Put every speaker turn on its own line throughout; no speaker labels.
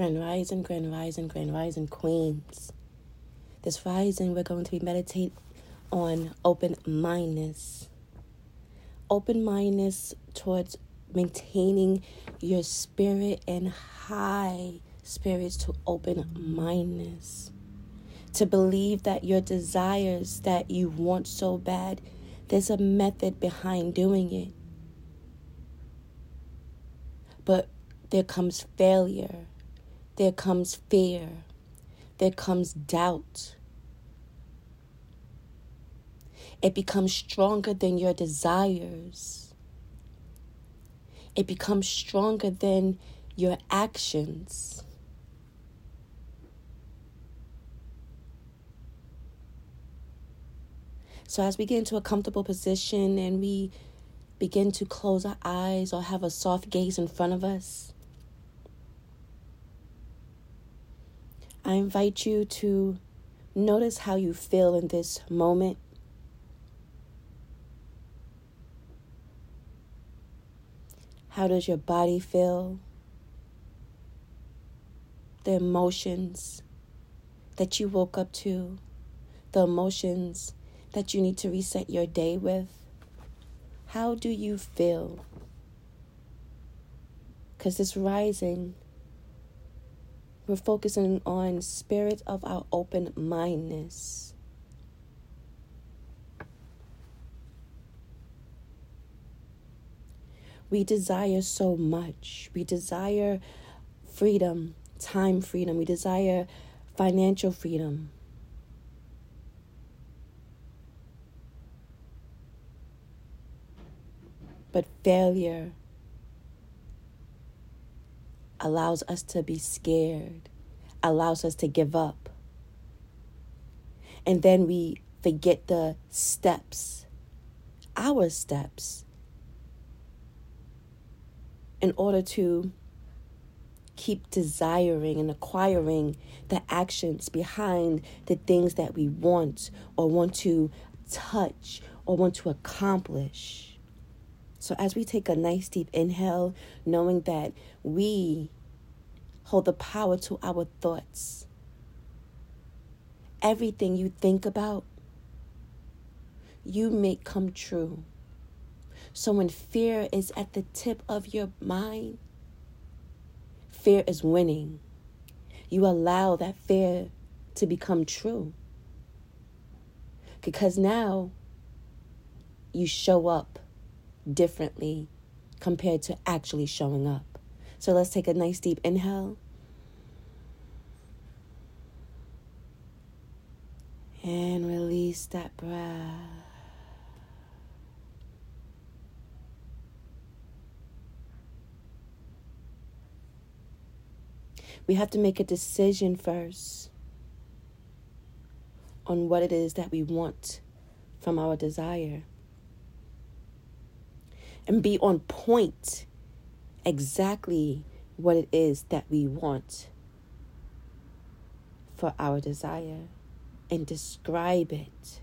Grand Rising, Grand Rising, Grand Rising Queens. This rising, we're going to be meditate on open mindedness. Open mindedness towards maintaining your spirit and high spirits to open mindedness. To believe that your desires that you want so bad, there's a method behind doing it. But there comes failure, there comes fear, there comes doubt. It becomes stronger than your desires. It becomes stronger than your actions. So, as we get into a comfortable position and we begin to close our eyes or have a soft gaze in front of us, I invite you to notice how you feel in this moment. How does your body feel? The emotions that you woke up to, the emotions that you need to reset your day with. How do you feel? Because this rising, we're focusing on spirit of our open mindedness. We desire so much. We desire freedom, time freedom. We desire financial freedom. But failure allows us to be scared, allows us to give up. And then we forget the steps, our steps, in order to keep desiring and acquiring the actions behind the things that we want or want to touch or want to accomplish. So, as we take a nice deep inhale, knowing that we hold the power to our thoughts, everything you think about, you make come true. So, when fear is at the tip of your mind, fear is winning. You allow that fear to become true. Because now you show up differently compared to actually showing up. So let's take a nice deep inhale. And release that breath. We have to make a decision first on what it is that we want from our desire and be on point exactly what it is that we want for our desire and describe it.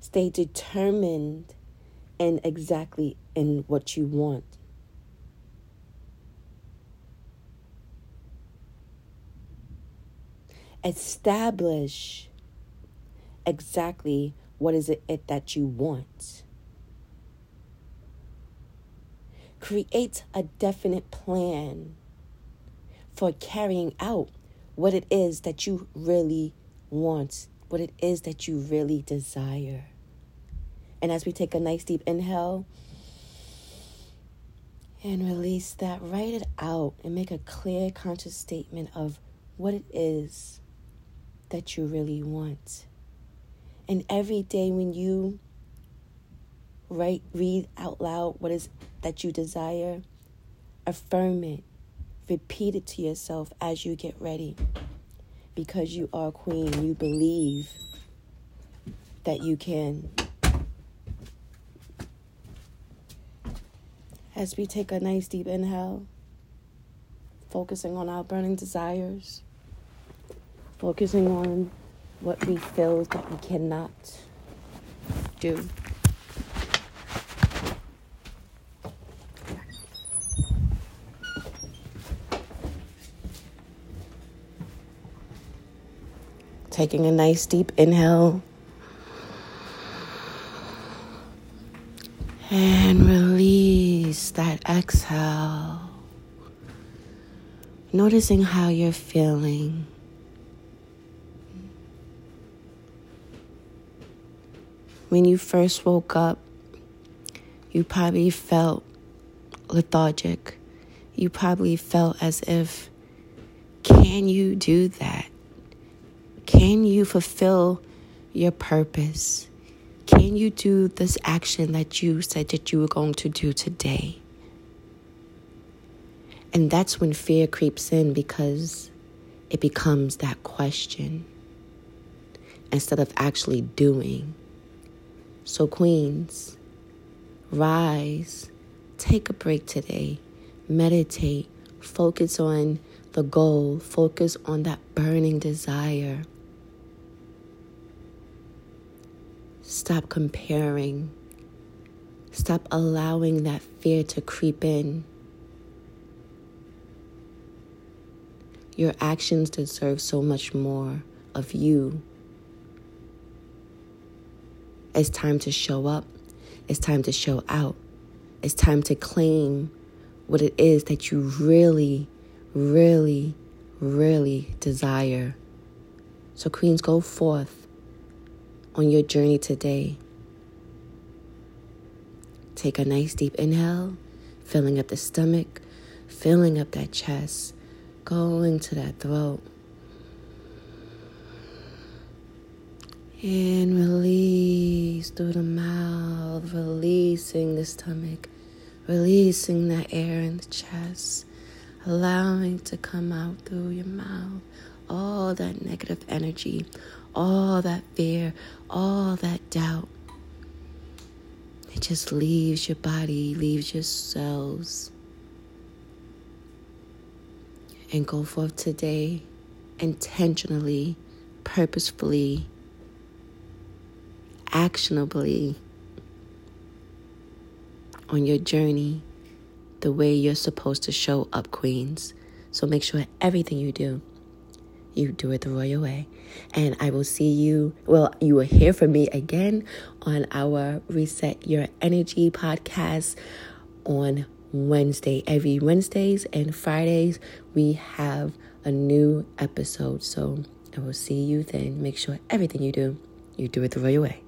Stay determined and exactly in what you want. Establish exactly what is it that you want? Create a definite plan for carrying out what it is that you really want, what it is that you really desire. And as we take a nice deep inhale and release that, write it out and make a clear, conscious statement of what it is that you really want. And every day when you write, read out loud what is that you desire, affirm it. Repeat it to yourself as you get ready. Because you are queen, you believe that you can. As we take a nice deep inhale, focusing on our burning desires, focusing on what we feel that we cannot do. Taking a nice deep inhale. And release that exhale. Noticing how you're feeling. When you first woke up, you probably felt lethargic. You probably felt as if, can you do that? Can you fulfill your purpose? Can you do this action that you said that you were going to do today? And that's when fear creeps in because it becomes that question instead of actually doing. So, Queens, rise, take a break today, meditate, focus on the goal, focus on that burning desire. Stop comparing. Stop allowing that fear to creep in. Your actions deserve so much more of you it's time to show up. It's time to show out. It's time to claim what it is that you really, really, really desire. So, Queens, go forth on your journey today. Take a nice deep inhale, filling up the stomach, filling up that chest, going to that throat. And release through the mouth, releasing the stomach, releasing that air in the chest, allowing to come out through your mouth. All that negative energy, all that fear, all that doubt. It just leaves your body, leaves your cells. And go forth today intentionally, purposefully actionably on your journey the way you're supposed to show up, Queens. So make sure everything you do, you do it the royal way. And I will see you, well, you will hear from me again on our Reset Your Energy podcast on Wednesday. Every Wednesdays and Fridays, we have a new episode. So I will see you then. Make sure everything you do, you do it the royal way.